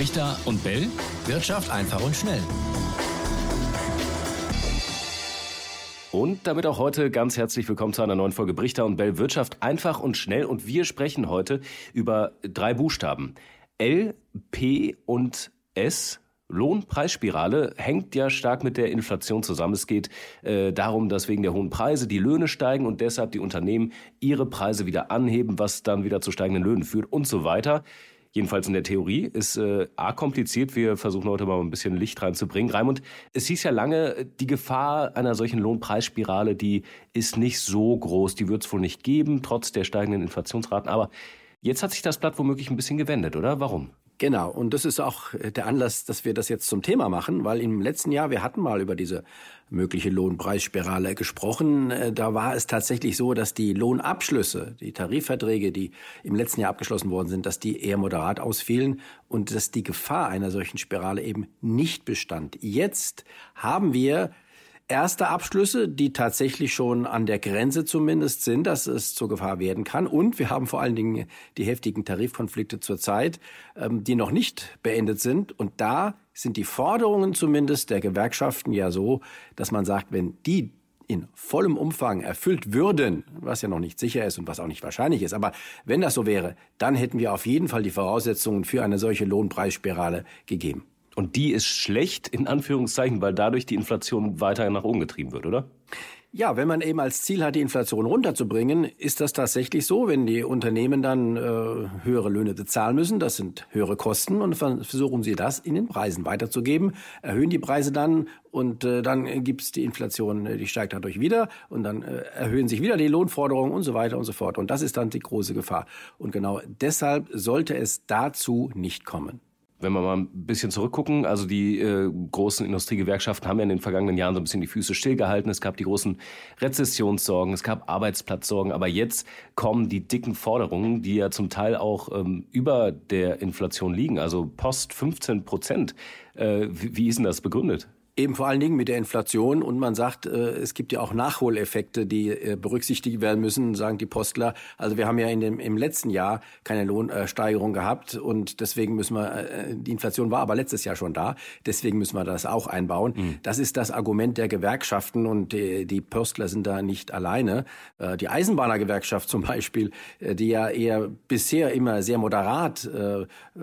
Brichter und Bell. Wirtschaft einfach und schnell. Und damit auch heute ganz herzlich willkommen zu einer neuen Folge Brichter und Bell Wirtschaft einfach und schnell. Und wir sprechen heute über drei Buchstaben. L, P und S. Lohnpreisspirale hängt ja stark mit der Inflation zusammen. Es geht äh, darum, dass wegen der hohen Preise die Löhne steigen und deshalb die Unternehmen ihre Preise wieder anheben, was dann wieder zu steigenden Löhnen führt und so weiter. Jedenfalls in der Theorie ist äh, A kompliziert. Wir versuchen heute mal ein bisschen Licht reinzubringen. Raimund, es hieß ja lange, die Gefahr einer solchen Lohnpreisspirale, die ist nicht so groß. Die wird es wohl nicht geben, trotz der steigenden Inflationsraten. Aber jetzt hat sich das Blatt womöglich ein bisschen gewendet, oder? Warum? Genau, und das ist auch der Anlass, dass wir das jetzt zum Thema machen, weil im letzten Jahr, wir hatten mal über diese mögliche Lohnpreisspirale gesprochen. Äh, da war es tatsächlich so, dass die Lohnabschlüsse, die Tarifverträge, die im letzten Jahr abgeschlossen worden sind, dass die eher moderat ausfielen und dass die Gefahr einer solchen Spirale eben nicht bestand. Jetzt haben wir erste Abschlüsse, die tatsächlich schon an der Grenze zumindest sind, dass es zur Gefahr werden kann. Und wir haben vor allen Dingen die heftigen Tarifkonflikte zurzeit, ähm, die noch nicht beendet sind. Und da sind die Forderungen zumindest der Gewerkschaften ja so, dass man sagt, wenn die in vollem Umfang erfüllt würden, was ja noch nicht sicher ist und was auch nicht wahrscheinlich ist, aber wenn das so wäre, dann hätten wir auf jeden Fall die Voraussetzungen für eine solche Lohnpreisspirale gegeben. Und die ist schlecht, in Anführungszeichen, weil dadurch die Inflation weiter nach oben getrieben wird, oder? Ja, wenn man eben als Ziel hat, die Inflation runterzubringen, ist das tatsächlich so, wenn die Unternehmen dann äh, höhere Löhne bezahlen müssen, das sind höhere Kosten und versuchen sie das in den Preisen weiterzugeben, erhöhen die Preise dann und äh, dann gibt's die Inflation, die steigt dadurch wieder und dann äh, erhöhen sich wieder die Lohnforderungen und so weiter und so fort. Und das ist dann die große Gefahr. Und genau deshalb sollte es dazu nicht kommen wenn wir mal ein bisschen zurückgucken, also die äh, großen Industriegewerkschaften haben ja in den vergangenen Jahren so ein bisschen die Füße stillgehalten. Es gab die großen Rezessionssorgen, es gab Arbeitsplatzsorgen, aber jetzt kommen die dicken Forderungen, die ja zum Teil auch ähm, über der Inflation liegen, also Post 15 Prozent. Äh, wie, wie ist denn das begründet? Eben vor allen Dingen mit der Inflation und man sagt, äh, es gibt ja auch Nachholeffekte, die äh, berücksichtigt werden müssen, sagen die Postler. Also wir haben ja in dem, im letzten Jahr keine Lohnsteigerung gehabt und deswegen müssen wir, äh, die Inflation war aber letztes Jahr schon da, deswegen müssen wir das auch einbauen. Mhm. Das ist das Argument der Gewerkschaften und die, die Postler sind da nicht alleine. Die Eisenbahnergewerkschaft zum Beispiel, die ja eher bisher immer sehr moderat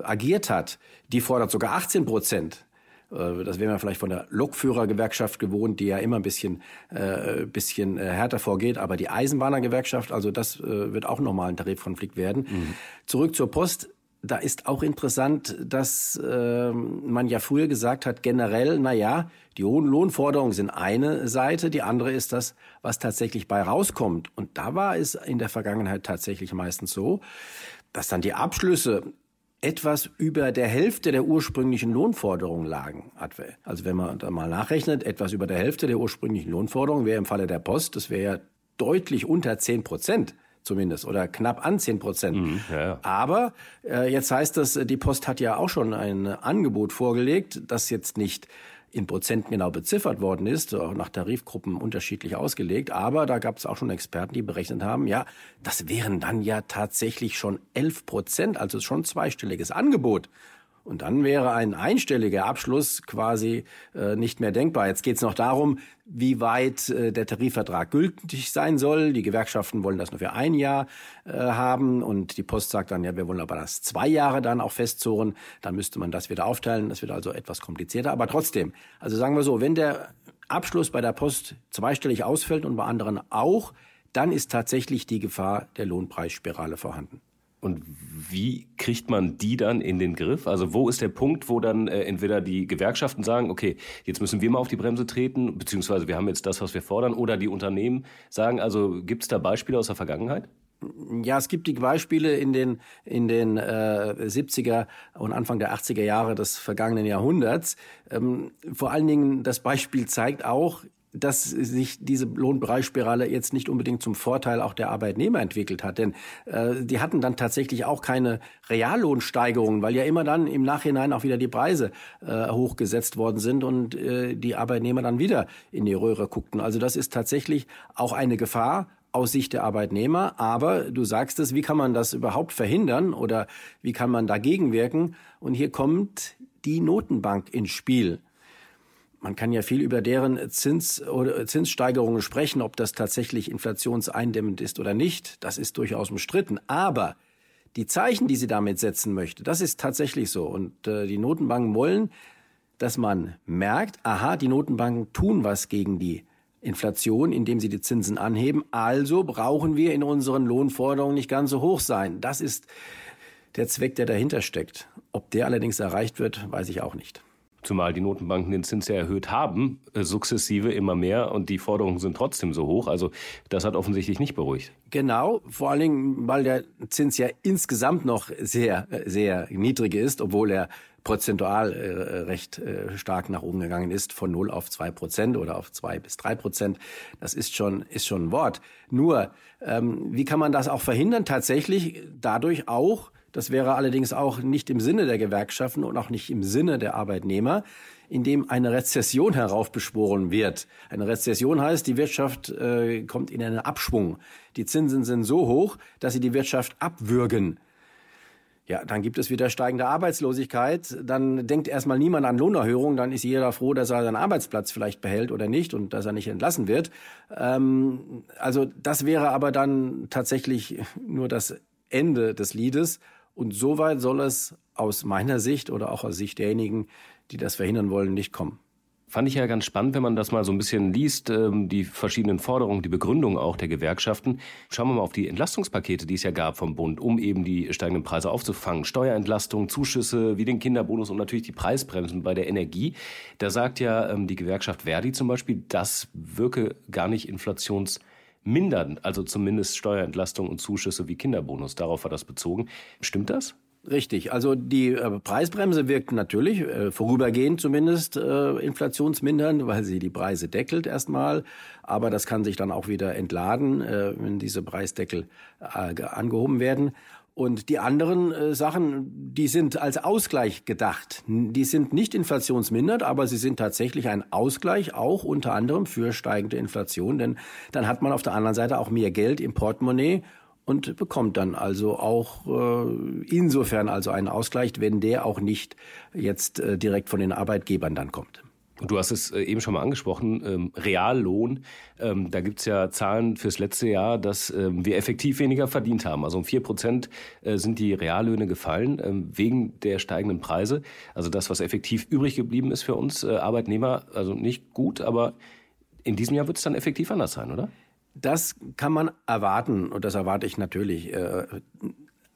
agiert hat, die fordert sogar 18 Prozent das wäre man vielleicht von der Lokführergewerkschaft gewohnt, die ja immer ein bisschen, äh, bisschen äh, härter vorgeht. Aber die Eisenbahnergewerkschaft, also das äh, wird auch nochmal ein Tarifkonflikt werden. Mhm. Zurück zur Post. Da ist auch interessant, dass äh, man ja früher gesagt hat, generell, na ja, die hohen Lohnforderungen sind eine Seite, die andere ist das, was tatsächlich bei rauskommt. Und da war es in der Vergangenheit tatsächlich meistens so, dass dann die Abschlüsse etwas über der Hälfte der ursprünglichen Lohnforderungen lagen. Also wenn man da mal nachrechnet, etwas über der Hälfte der ursprünglichen Lohnforderungen wäre im Falle der Post, das wäre ja deutlich unter 10 Prozent zumindest oder knapp an 10 Prozent. Mhm, ja, ja. Aber äh, jetzt heißt das, die Post hat ja auch schon ein Angebot vorgelegt, das jetzt nicht in Prozenten genau beziffert worden ist, auch nach Tarifgruppen unterschiedlich ausgelegt. Aber da gab es auch schon Experten, die berechnet haben, ja, das wären dann ja tatsächlich schon 11 Prozent, also schon zweistelliges Angebot. Und dann wäre ein einstelliger Abschluss quasi äh, nicht mehr denkbar. Jetzt geht es noch darum, wie weit äh, der Tarifvertrag gültig sein soll. Die Gewerkschaften wollen das nur für ein Jahr äh, haben und die Post sagt dann, ja, wir wollen aber das zwei Jahre dann auch festzurren. Dann müsste man das wieder aufteilen. Das wird also etwas komplizierter. Aber trotzdem, also sagen wir so, wenn der Abschluss bei der Post zweistellig ausfällt und bei anderen auch, dann ist tatsächlich die Gefahr der Lohnpreisspirale vorhanden. Und wie kriegt man die dann in den Griff? Also wo ist der Punkt, wo dann äh, entweder die Gewerkschaften sagen, okay, jetzt müssen wir mal auf die Bremse treten, beziehungsweise wir haben jetzt das, was wir fordern, oder die Unternehmen sagen, also gibt es da Beispiele aus der Vergangenheit? Ja, es gibt die Beispiele in den, in den äh, 70er und Anfang der 80er Jahre des vergangenen Jahrhunderts. Ähm, vor allen Dingen das Beispiel zeigt auch, dass sich diese Lohnpreisspirale jetzt nicht unbedingt zum Vorteil auch der Arbeitnehmer entwickelt hat. Denn äh, die hatten dann tatsächlich auch keine Reallohnsteigerungen, weil ja immer dann im Nachhinein auch wieder die Preise äh, hochgesetzt worden sind und äh, die Arbeitnehmer dann wieder in die Röhre guckten. Also das ist tatsächlich auch eine Gefahr, aus Sicht der Arbeitnehmer. Aber du sagst es, wie kann man das überhaupt verhindern oder wie kann man dagegen wirken? Und hier kommt die Notenbank ins Spiel. Man kann ja viel über deren Zins oder Zinssteigerungen sprechen, ob das tatsächlich inflationseindämmend ist oder nicht. Das ist durchaus umstritten. Aber die Zeichen, die sie damit setzen möchte, das ist tatsächlich so. Und äh, die Notenbanken wollen, dass man merkt, aha, die Notenbanken tun was gegen die Inflation, indem sie die Zinsen anheben. Also brauchen wir in unseren Lohnforderungen nicht ganz so hoch sein. Das ist der Zweck, der dahinter steckt. Ob der allerdings erreicht wird, weiß ich auch nicht. Zumal die Notenbanken den Zins ja erhöht haben, äh, sukzessive immer mehr und die Forderungen sind trotzdem so hoch. Also das hat offensichtlich nicht beruhigt. Genau, vor allen Dingen, weil der Zins ja insgesamt noch sehr, sehr niedrig ist, obwohl er prozentual äh, recht äh, stark nach oben gegangen ist, von 0 auf 2 Prozent oder auf 2 bis 3 Prozent. Das ist schon, ist schon ein Wort. Nur, ähm, wie kann man das auch verhindern? Tatsächlich dadurch auch, das wäre allerdings auch nicht im Sinne der Gewerkschaften und auch nicht im Sinne der Arbeitnehmer, indem eine Rezession heraufbeschworen wird. Eine Rezession heißt, die Wirtschaft äh, kommt in einen Abschwung. Die Zinsen sind so hoch, dass sie die Wirtschaft abwürgen. Ja, dann gibt es wieder steigende Arbeitslosigkeit. Dann denkt erstmal niemand an Lohnerhöhung. Dann ist jeder froh, dass er seinen Arbeitsplatz vielleicht behält oder nicht und dass er nicht entlassen wird. Ähm, also das wäre aber dann tatsächlich nur das Ende des Liedes. Und so weit soll es aus meiner Sicht oder auch aus Sicht derjenigen, die das verhindern wollen, nicht kommen. Fand ich ja ganz spannend, wenn man das mal so ein bisschen liest, ähm, die verschiedenen Forderungen, die Begründung auch der Gewerkschaften. Schauen wir mal auf die Entlastungspakete, die es ja gab vom Bund, um eben die steigenden Preise aufzufangen. Steuerentlastung, Zuschüsse wie den Kinderbonus und natürlich die Preisbremsen bei der Energie. Da sagt ja ähm, die Gewerkschaft Verdi zum Beispiel, das wirke gar nicht inflationsmindernd, also zumindest Steuerentlastung und Zuschüsse wie Kinderbonus. Darauf war das bezogen. Stimmt das? Richtig. Also die äh, Preisbremse wirkt natürlich, äh, vorübergehend zumindest, äh, inflationsmindernd, weil sie die Preise deckelt erstmal. Aber das kann sich dann auch wieder entladen, äh, wenn diese Preisdeckel äh, angehoben werden. Und die anderen äh, Sachen, die sind als Ausgleich gedacht. Die sind nicht inflationsmindert, aber sie sind tatsächlich ein Ausgleich auch unter anderem für steigende Inflation. Denn dann hat man auf der anderen Seite auch mehr Geld im Portemonnaie und bekommt dann also auch äh, insofern also einen Ausgleich, wenn der auch nicht jetzt äh, direkt von den Arbeitgebern dann kommt. Du hast es äh, eben schon mal angesprochen, ähm, Reallohn. Ähm, da gibt's ja Zahlen fürs letzte Jahr, dass ähm, wir effektiv weniger verdient haben. Also um vier Prozent äh, sind die Reallöhne gefallen ähm, wegen der steigenden Preise. Also das, was effektiv übrig geblieben ist für uns äh, Arbeitnehmer, also nicht gut, aber in diesem Jahr wird es dann effektiv anders sein, oder? Das kann man erwarten und das erwarte ich natürlich. Äh,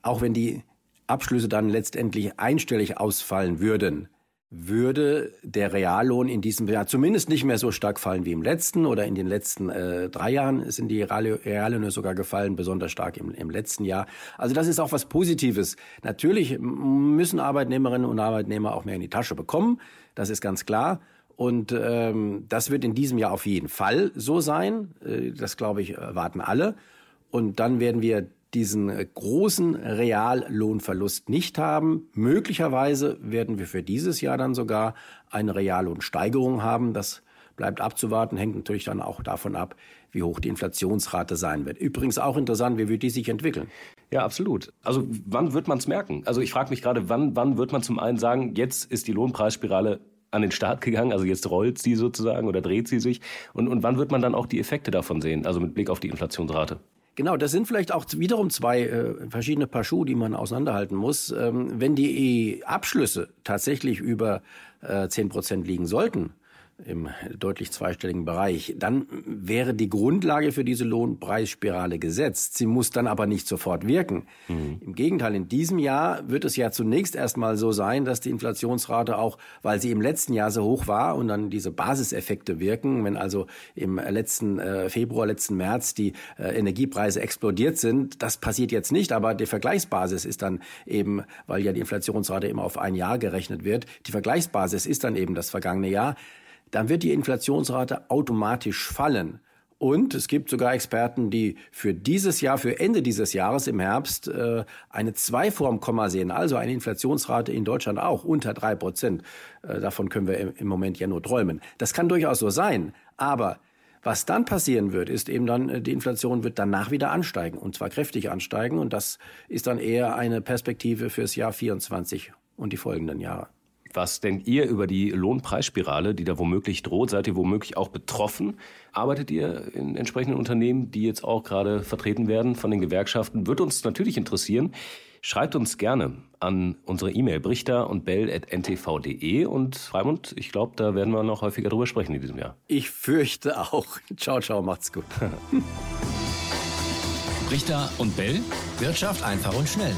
auch wenn die Abschlüsse dann letztendlich einstellig ausfallen würden, würde der Reallohn in diesem Jahr zumindest nicht mehr so stark fallen wie im letzten oder in den letzten äh, drei Jahren sind die Reallöhne sogar gefallen, besonders stark im, im letzten Jahr. Also das ist auch was Positives. Natürlich müssen Arbeitnehmerinnen und Arbeitnehmer auch mehr in die Tasche bekommen, das ist ganz klar. Und ähm, das wird in diesem Jahr auf jeden Fall so sein. Äh, das, glaube ich, erwarten alle. Und dann werden wir diesen äh, großen Reallohnverlust nicht haben. Möglicherweise werden wir für dieses Jahr dann sogar eine Reallohnsteigerung haben. Das bleibt abzuwarten, hängt natürlich dann auch davon ab, wie hoch die Inflationsrate sein wird. Übrigens auch interessant, wie wird die sich entwickeln? Ja, absolut. Also wann wird man es merken? Also ich frage mich gerade, wann, wann wird man zum einen sagen, jetzt ist die Lohnpreisspirale an den Start gegangen? Also jetzt rollt sie sozusagen oder dreht sie sich? Und, und wann wird man dann auch die Effekte davon sehen, also mit Blick auf die Inflationsrate? Genau, das sind vielleicht auch wiederum zwei äh, verschiedene Paar Schuhe, die man auseinanderhalten muss. Ähm, wenn die Abschlüsse tatsächlich über äh, 10 Prozent liegen sollten, im deutlich zweistelligen Bereich, dann wäre die Grundlage für diese Lohnpreisspirale gesetzt. Sie muss dann aber nicht sofort wirken. Mhm. Im Gegenteil, in diesem Jahr wird es ja zunächst erstmal so sein, dass die Inflationsrate auch, weil sie im letzten Jahr so hoch war und dann diese Basiseffekte wirken, wenn also im letzten äh, Februar, letzten März die äh, Energiepreise explodiert sind, das passiert jetzt nicht, aber die Vergleichsbasis ist dann eben, weil ja die Inflationsrate immer auf ein Jahr gerechnet wird, die Vergleichsbasis ist dann eben das vergangene Jahr dann wird die Inflationsrate automatisch fallen. Und es gibt sogar Experten, die für dieses Jahr, für Ende dieses Jahres im Herbst äh, eine 2 vorm Komma sehen, also eine Inflationsrate in Deutschland auch unter drei Prozent. Äh, davon können wir im, im Moment ja nur träumen. Das kann durchaus so sein, aber Was dann passieren wird, ist eben dann, äh, die Inflation wird danach wieder ansteigen und zwar kräftig ansteigen und das ist dann eher eine Perspektive fürs Jahr 24 und die folgenden Jahre. Was denkt ihr über die Lohnpreisspirale, die da womöglich droht? Seid ihr womöglich auch betroffen? Arbeitet ihr in entsprechenden Unternehmen, die jetzt auch gerade vertreten werden von den Gewerkschaften? Wird uns natürlich interessieren. Schreibt uns gerne an unsere E-Mail brichter und bell.ntv.de und Freimund, ich glaube, da werden wir noch häufiger drüber sprechen in diesem Jahr. Ich fürchte auch. Ciao, ciao, macht's gut. Brichter und Bell, Wirtschaft einfach und schnell.